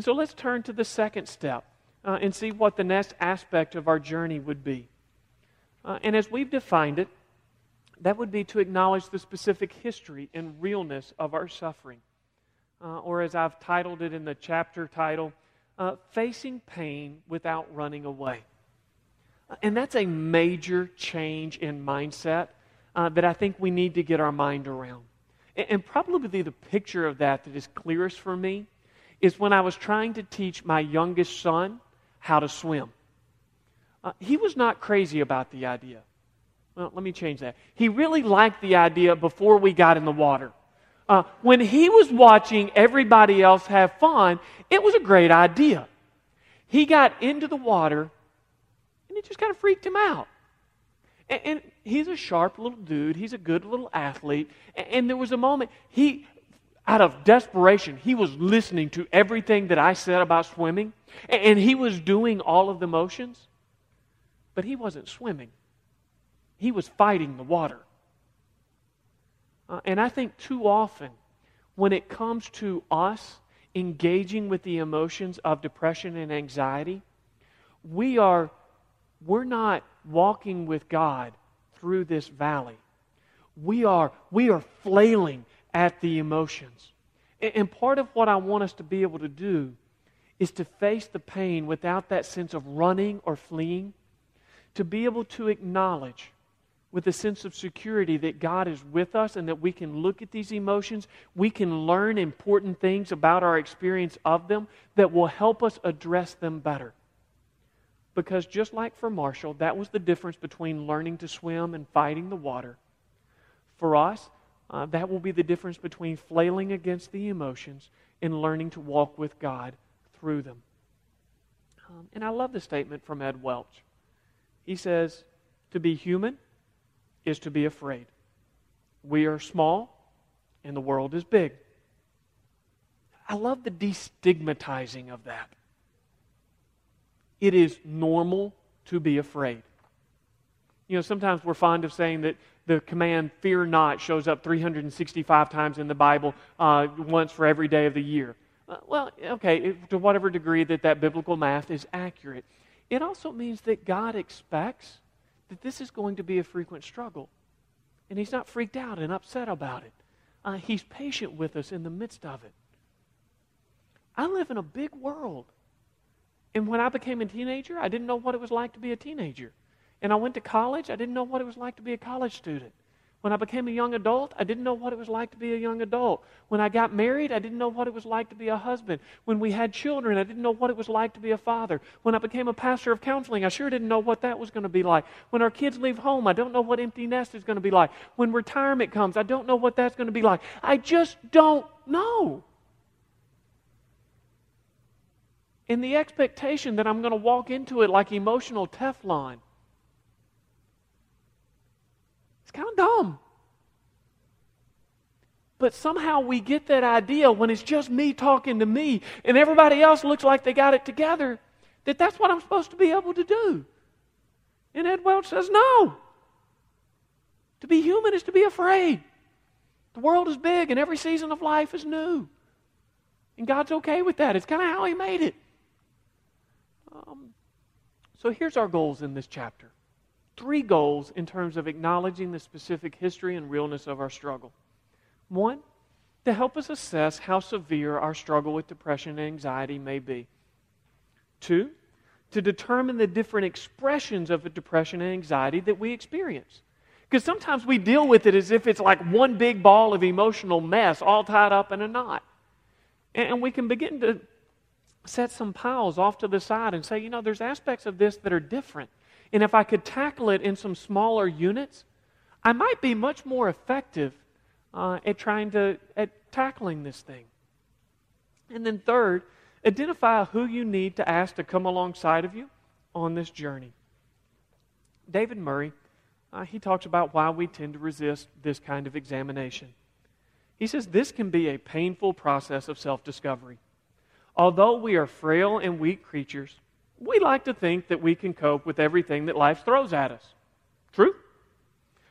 And so let's turn to the second step uh, and see what the next aspect of our journey would be. Uh, and as we've defined it, that would be to acknowledge the specific history and realness of our suffering. Uh, or as I've titled it in the chapter title, uh, Facing Pain Without Running Away. Uh, and that's a major change in mindset uh, that I think we need to get our mind around. And, and probably the picture of that that is clearest for me is when I was trying to teach my youngest son how to swim. Uh, he was not crazy about the idea. Well, let me change that. He really liked the idea before we got in the water. Uh, when he was watching everybody else have fun, it was a great idea. He got into the water, and it just kind of freaked him out. And, and he's a sharp little dude. He's a good little athlete. And, and there was a moment he out of desperation, he was listening to everything that I said about swimming, and he was doing all of the motions, but he wasn't swimming. He was fighting the water. Uh, and I think too often, when it comes to us engaging with the emotions of depression and anxiety, we are we're not walking with God through this valley. We are we are flailing at the emotions. And part of what I want us to be able to do is to face the pain without that sense of running or fleeing, to be able to acknowledge with a sense of security that God is with us and that we can look at these emotions. We can learn important things about our experience of them that will help us address them better. Because just like for Marshall, that was the difference between learning to swim and fighting the water. For us, uh, that will be the difference between flailing against the emotions and learning to walk with God through them. Um, and I love the statement from Ed Welch. He says, To be human is to be afraid. We are small and the world is big. I love the destigmatizing of that. It is normal to be afraid. You know, sometimes we're fond of saying that the command fear not shows up 365 times in the Bible, uh, once for every day of the year. Uh, well, okay, to whatever degree that that biblical math is accurate. It also means that God expects that this is going to be a frequent struggle. And He's not freaked out and upset about it. Uh, he's patient with us in the midst of it. I live in a big world. And when I became a teenager, I didn't know what it was like to be a teenager. And I went to college, I didn't know what it was like to be a college student. When I became a young adult, I didn't know what it was like to be a young adult. When I got married, I didn't know what it was like to be a husband. When we had children, I didn't know what it was like to be a father. When I became a pastor of counseling, I sure didn't know what that was going to be like. When our kids leave home, I don't know what empty nest is going to be like. When retirement comes, I don't know what that's going to be like. I just don't know. And the expectation that I'm going to walk into it like emotional Teflon It's kind of dumb. But somehow we get that idea when it's just me talking to me and everybody else looks like they got it together that that's what I'm supposed to be able to do. And Ed Welch says, no. To be human is to be afraid. The world is big and every season of life is new. And God's okay with that. It's kind of how He made it. Um, so here's our goals in this chapter three goals in terms of acknowledging the specific history and realness of our struggle. One, to help us assess how severe our struggle with depression and anxiety may be. Two, to determine the different expressions of depression and anxiety that we experience. Because sometimes we deal with it as if it's like one big ball of emotional mess all tied up in a knot. And we can begin to set some piles off to the side and say, you know, there's aspects of this that are different. And if I could tackle it in some smaller units, I might be much more effective uh, at trying to, at tackling this thing. And then, third, identify who you need to ask to come alongside of you on this journey. David Murray, uh, he talks about why we tend to resist this kind of examination. He says this can be a painful process of self discovery. Although we are frail and weak creatures, we like to think that we can cope with everything that life throws at us. True?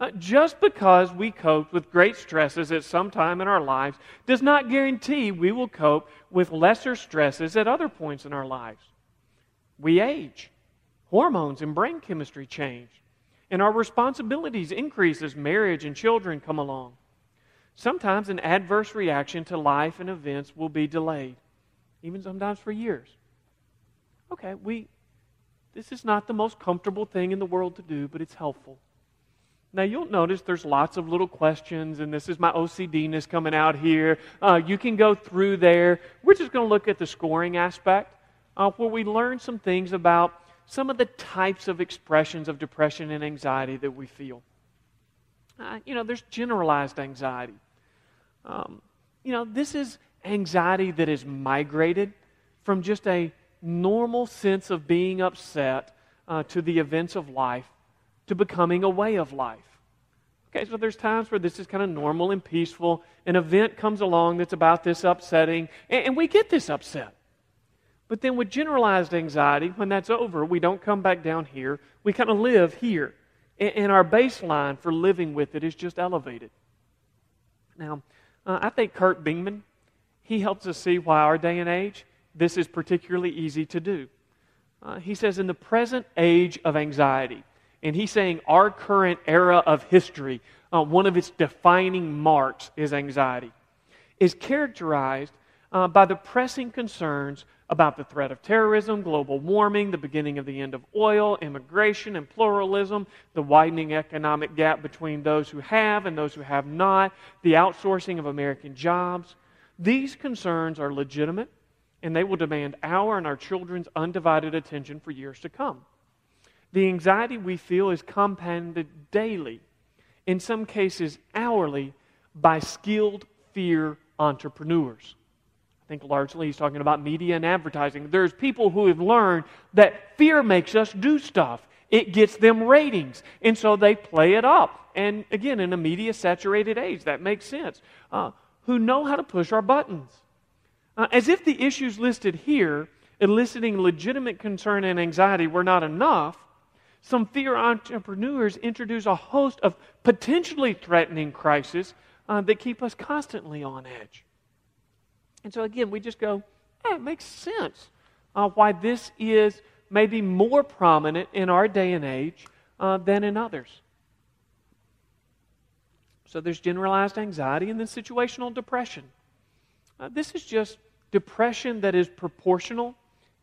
Uh, just because we cope with great stresses at some time in our lives does not guarantee we will cope with lesser stresses at other points in our lives. We age, hormones and brain chemistry change, and our responsibilities increase as marriage and children come along. Sometimes an adverse reaction to life and events will be delayed, even sometimes for years. Okay, we this is not the most comfortable thing in the world to do, but it's helpful. Now, you'll notice there's lots of little questions, and this is my OCDness coming out here. Uh, you can go through there. We're just going to look at the scoring aspect, uh, where we learn some things about some of the types of expressions of depression and anxiety that we feel. Uh, you know, there's generalized anxiety. Um, you know, this is anxiety that is migrated from just a normal sense of being upset uh, to the events of life to becoming a way of life. Okay, so there's times where this is kind of normal and peaceful. An event comes along that's about this upsetting, and, and we get this upset. But then with generalized anxiety, when that's over, we don't come back down here. We kind of live here. And, and our baseline for living with it is just elevated. Now, uh, I think Kirk Bingaman, he helps us see why our day and age, this is particularly easy to do. Uh, he says, in the present age of anxiety, and he's saying our current era of history, uh, one of its defining marks is anxiety, is characterized uh, by the pressing concerns about the threat of terrorism, global warming, the beginning of the end of oil, immigration and pluralism, the widening economic gap between those who have and those who have not, the outsourcing of American jobs. These concerns are legitimate and they will demand our and our children's undivided attention for years to come. The anxiety we feel is compounded daily, in some cases hourly, by skilled fear entrepreneurs. I think largely he's talking about media and advertising. There's people who have learned that fear makes us do stuff. It gets them ratings. And so they play it up. And again, in a media saturated age, that makes sense. Uh, who know how to push our buttons. Uh, as if the issues listed here, eliciting legitimate concern and anxiety, were not enough, some fear entrepreneurs introduce a host of potentially threatening crises uh, that keep us constantly on edge. And so, again, we just go, eh, it makes sense uh, why this is maybe more prominent in our day and age uh, than in others. So, there's generalized anxiety and then situational depression. Uh, this is just depression that is proportional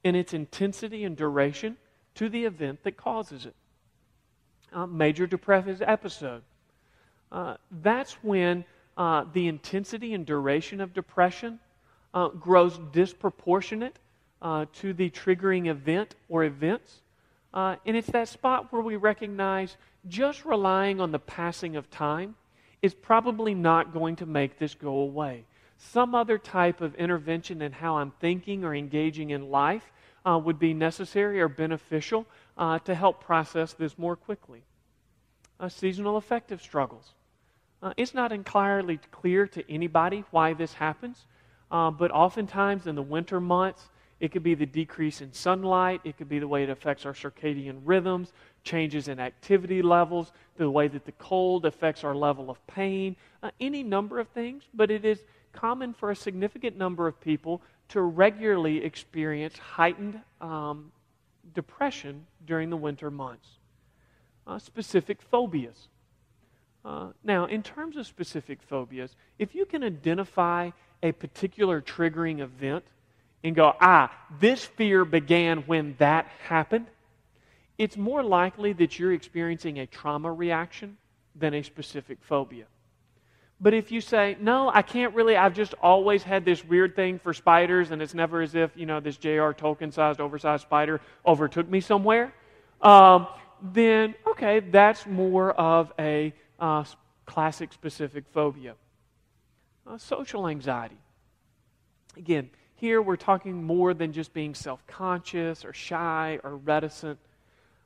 in its intensity and duration to the event that causes it. Uh, major depressive episode. Uh, that's when uh, the intensity and duration of depression uh, grows disproportionate uh, to the triggering event or events. Uh, and it's that spot where we recognize just relying on the passing of time is probably not going to make this go away. Some other type of intervention in how I'm thinking or engaging in life uh, would be necessary or beneficial uh, to help process this more quickly. Uh, seasonal affective struggles. Uh, it's not entirely clear to anybody why this happens, uh, but oftentimes in the winter months, it could be the decrease in sunlight, it could be the way it affects our circadian rhythms, changes in activity levels, the way that the cold affects our level of pain, uh, any number of things, but it is common for a significant number of people to regularly experience heightened um, depression during the winter months. Uh, specific phobias. Uh, now, in terms of specific phobias, if you can identify a particular triggering event and go, ah, this fear began when that happened, it's more likely that you're experiencing a trauma reaction than a specific phobia. But if you say, no, I can't really, I've just always had this weird thing for spiders, and it's never as if, you know, this J.R. Tolkien sized, oversized spider overtook me somewhere, um, then, okay, that's more of a uh, classic specific phobia. Uh, social anxiety. Again, here we're talking more than just being self conscious or shy or reticent.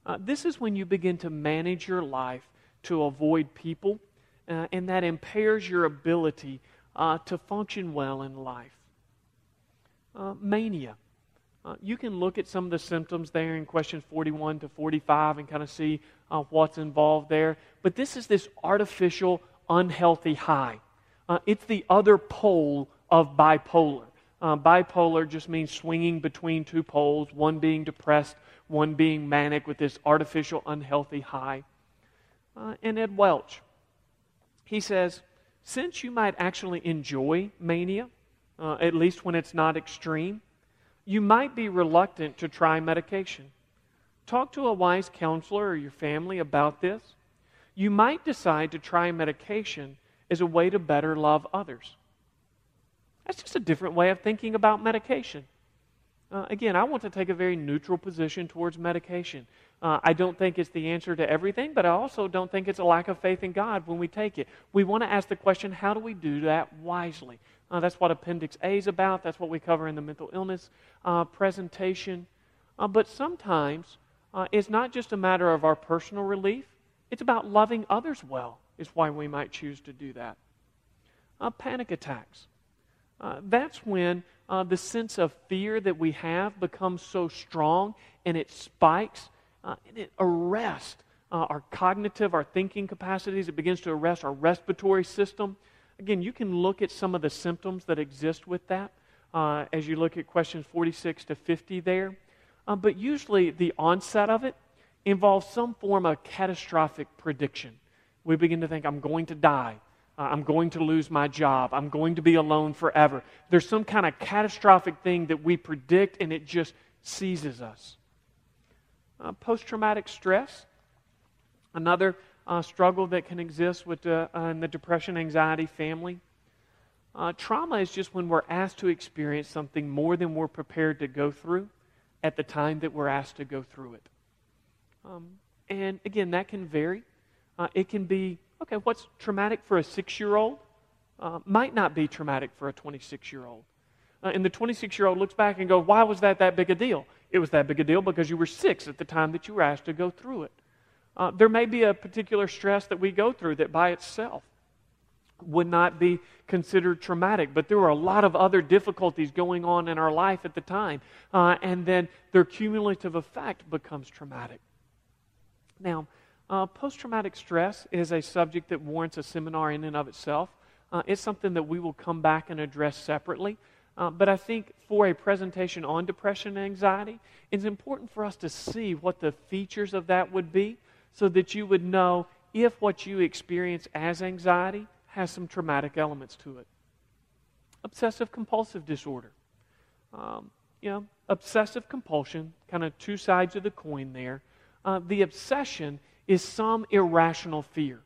Uh, this is when you begin to manage your life to avoid people, uh, and that impairs your ability uh, to function well in life. Uh, mania. Uh, you can look at some of the symptoms there in questions 41 to 45 and kind of see uh, what's involved there. But this is this artificial, unhealthy high. Uh, it's the other pole of bipolar. Bipolar just means swinging between two poles, one being depressed, one being manic with this artificial, unhealthy high. And Ed Welch, he says, since you might actually enjoy mania, uh, at least when it's not extreme, you might be reluctant to try medication. Talk to a wise counselor or your family about this. You might decide to try medication as a way to better love others. That's just a different way of thinking about medication. Uh, again, I want to take a very neutral position towards medication. Uh, I don't think it's the answer to everything, but I also don't think it's a lack of faith in God when we take it. We want to ask the question how do we do that wisely? Uh, that's what Appendix A is about. That's what we cover in the mental illness uh, presentation. Uh, but sometimes uh, it's not just a matter of our personal relief, it's about loving others well, is why we might choose to do that. panic attacks. That's when uh, the sense of fear that we have becomes so strong and it spikes uh, and it arrests uh, our cognitive, our thinking capacities. It begins to arrest our respiratory system. Again, you can look at some of the symptoms that exist with that uh, as you look at questions 46 to 50 there. Uh, but usually the onset of it involves some form of catastrophic prediction. We begin to think, I'm going to die. Uh, I'm going to lose my job. I'm going to be alone forever. There's some kind of catastrophic thing that we predict and it just seizes us. Uh, Post traumatic stress, another uh, struggle that can exist with uh, in the depression anxiety family. Uh, trauma is just when we're asked to experience something more than we're prepared to go through at the time that we're asked to go through it. Um, and again, that can vary. Uh, it can be Okay, what's traumatic for a six year old uh, might not be traumatic for a 26 year old. Uh, and the 26 year old looks back and goes, Why was that that big a deal? It was that big a deal because you were six at the time that you were asked to go through it. Uh, there may be a particular stress that we go through that by itself would not be considered traumatic, but there were a lot of other difficulties going on in our life at the time, uh, and then their cumulative effect becomes traumatic. Now, uh, Post traumatic stress is a subject that warrants a seminar in and of itself. Uh, it's something that we will come back and address separately. Uh, but I think for a presentation on depression and anxiety, it's important for us to see what the features of that would be so that you would know if what you experience as anxiety has some traumatic elements to it. Obsessive compulsive disorder. Um, you know, obsessive compulsion, kind of two sides of the coin there. Uh, the obsession is some irrational fear.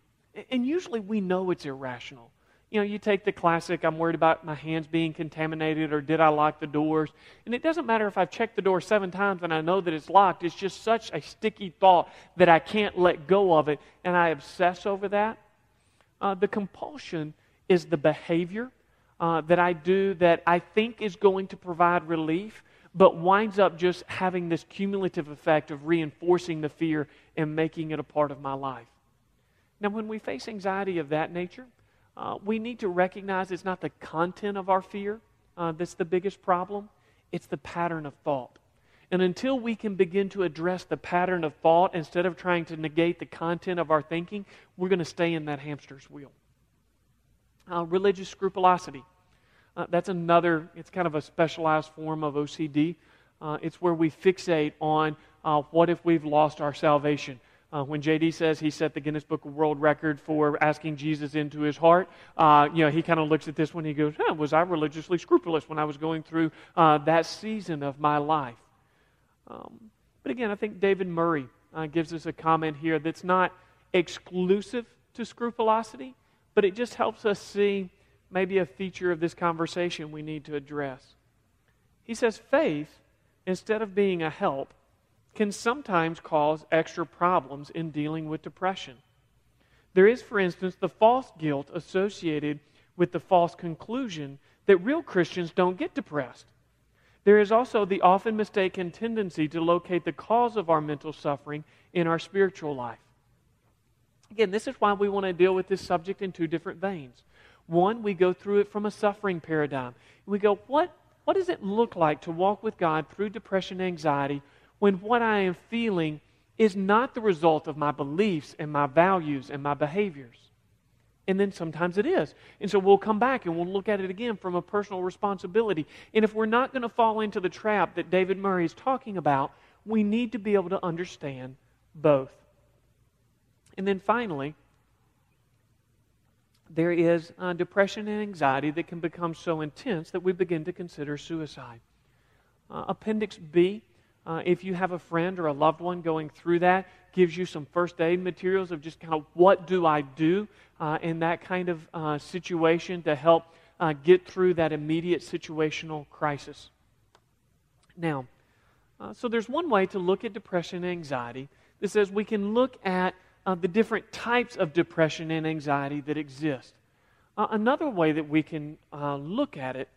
And usually we know it's irrational. You know, you take the classic, I'm worried about my hands being contaminated or did I lock the doors? And it doesn't matter if I've checked the door seven times and I know that it's locked. It's just such a sticky thought that I can't let go of it and I obsess over that. Uh, the compulsion is the behavior uh, that I do that I think is going to provide relief, but winds up just having this cumulative effect of reinforcing the fear and making it a part of my life. Now, when we face anxiety of that nature, uh, we need to recognize it's not the content of our fear uh, that's the biggest problem, it's the pattern of thought. And until we can begin to address the pattern of thought instead of trying to negate the content of our thinking, we're going to stay in that hamster's wheel. Uh, religious scrupulosity. Uh, that's another, it's kind of a specialized form of OCD. Uh, it's where we fixate on uh, what if we've lost our salvation. Uh, when JD says he set the Guinness Book of World Record for asking Jesus into his heart, uh, you know, he kind of looks at this one. He goes, huh, "Was I religiously scrupulous when I was going through uh, that season of my life?" Um, but again, I think David Murray gives us a comment here that's not exclusive to scrupulosity, but it just helps us see maybe a feature of this conversation we need to address. He says, "Faith, instead of being a help, can sometimes cause extra problems in dealing with depression. There is, for instance, the false guilt associated with the false conclusion that real Christians don't get depressed. There is also the often mistaken tendency to locate the cause of our mental suffering in our spiritual life. Again, this is why we want to deal with this subject in two different veins. One, we go through it from a suffering paradigm. We go, what, what does it look like to walk with God through depression and anxiety when what I am feeling is not the result of my beliefs and my values and my behaviors? And then sometimes it is. And so we'll come back and we'll look at it again from a personal responsibility. And if we're not going to fall into the trap that David Murray is talking about, we need to be able to understand both. And then finally, there is uh, depression and anxiety that can become so intense that we begin to consider suicide. Uh, Appendix B, uh, if you have a friend or a loved one going through that, gives you some first aid materials of just kind of what do I do uh, in that kind of uh, situation to help uh, get through that immediate situational crisis. Now, so there's one way to look at depression and anxiety that says we can look at uh, the different types of depression and anxiety that exist. Uh, another way that we can uh, look at it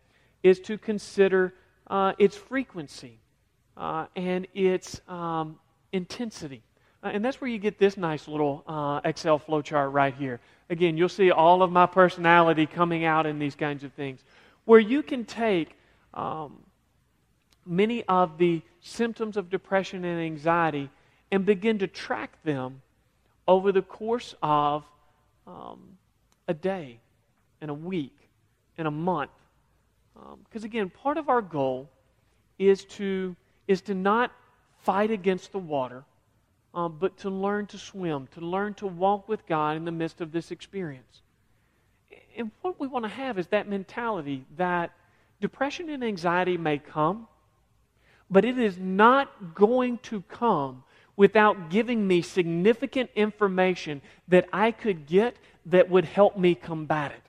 is to consider uh, its frequency uh, and its um, intensity. And that's where you get this nice little Excel flowchart right here. Again, you'll see all of my personality coming out in these kinds of things, where you can take um, many of the symptoms of depression and anxiety and begin to track them over the course of um, a day and a week and a month. Because um, again, part of our goal is to, is to not fight against the water, um, but to learn to swim, to learn to walk with God in the midst of this experience. And what we want to have is that mentality that depression and anxiety may come, but it is not going to come without giving me significant information that I could get that would help me combat it.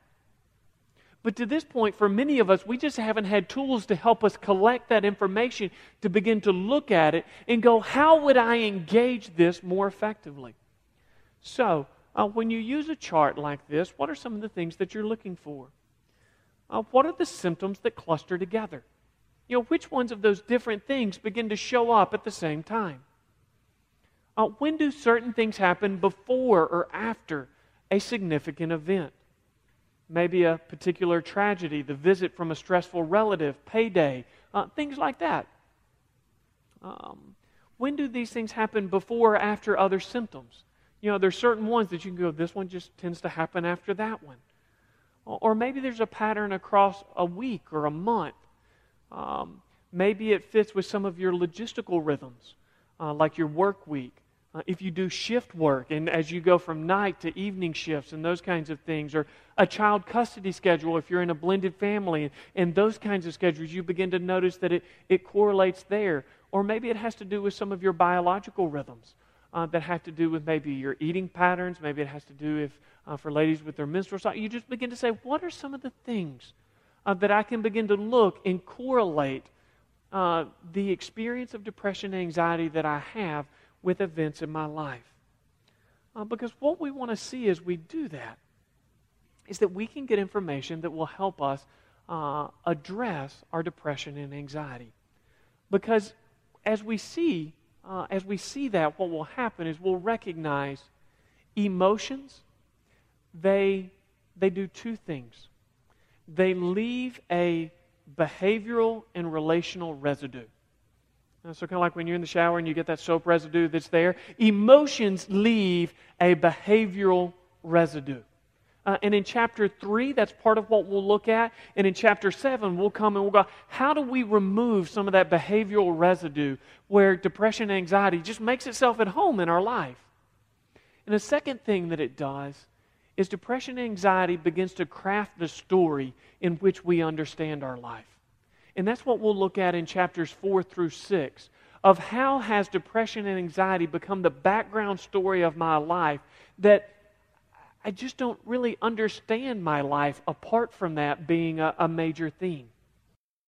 But to this point, for many of us, we just haven't had tools to help us collect that information to begin to look at it and go, how would I engage this more effectively? So, uh, when you use a chart like this, what are some of the things that you're looking for? Uh, what are the symptoms that cluster together? You know, which ones of those different things begin to show up at the same time? Uh, when do certain things happen before or after a significant event? Maybe a particular tragedy, the visit from a stressful relative, payday, uh, things like that. Um, when do these things happen before or after other symptoms? You know, there's certain ones that you can go, this one just tends to happen after that one. Or maybe there's a pattern across a week or a month. Um, maybe it fits with some of your logistical rhythms, uh, like your work week uh, if you do shift work and as you go from night to evening shifts and those kinds of things, or a child custody schedule if you're in a blended family and, and those kinds of schedules, you begin to notice that it, it correlates there. Or maybe it has to do with some of your biological rhythms uh, that have to do with maybe your eating patterns. Maybe it has to do if, uh, for ladies with their menstrual cycle. You just begin to say, what are some of the things uh, that I can begin to look and correlate uh, the experience of depression and anxiety that I have with events in my life. Uh, because what we want to see as we do that is that we can get information that will help us uh, address our depression and anxiety. Because as we see, uh, as we see that, what will happen is we'll recognize emotions. They they do two things. They leave a behavioral and relational residue. Uh, so, kind of like when you're in the shower and you get that soap residue that's there, emotions leave a behavioral residue. Uh, and in chapter 3, that's part of what we'll look at. And in chapter 7, we'll come and we'll go, how do we remove some of that behavioral residue where depression and anxiety just makes itself at home in our life? And the second thing that it does is depression and anxiety begins to craft the story in which we understand our life. And that's what we'll look at in chapters 4 through 6 of how has depression and anxiety become the background story of my life that I just don't really understand my life apart from that being a, a major theme.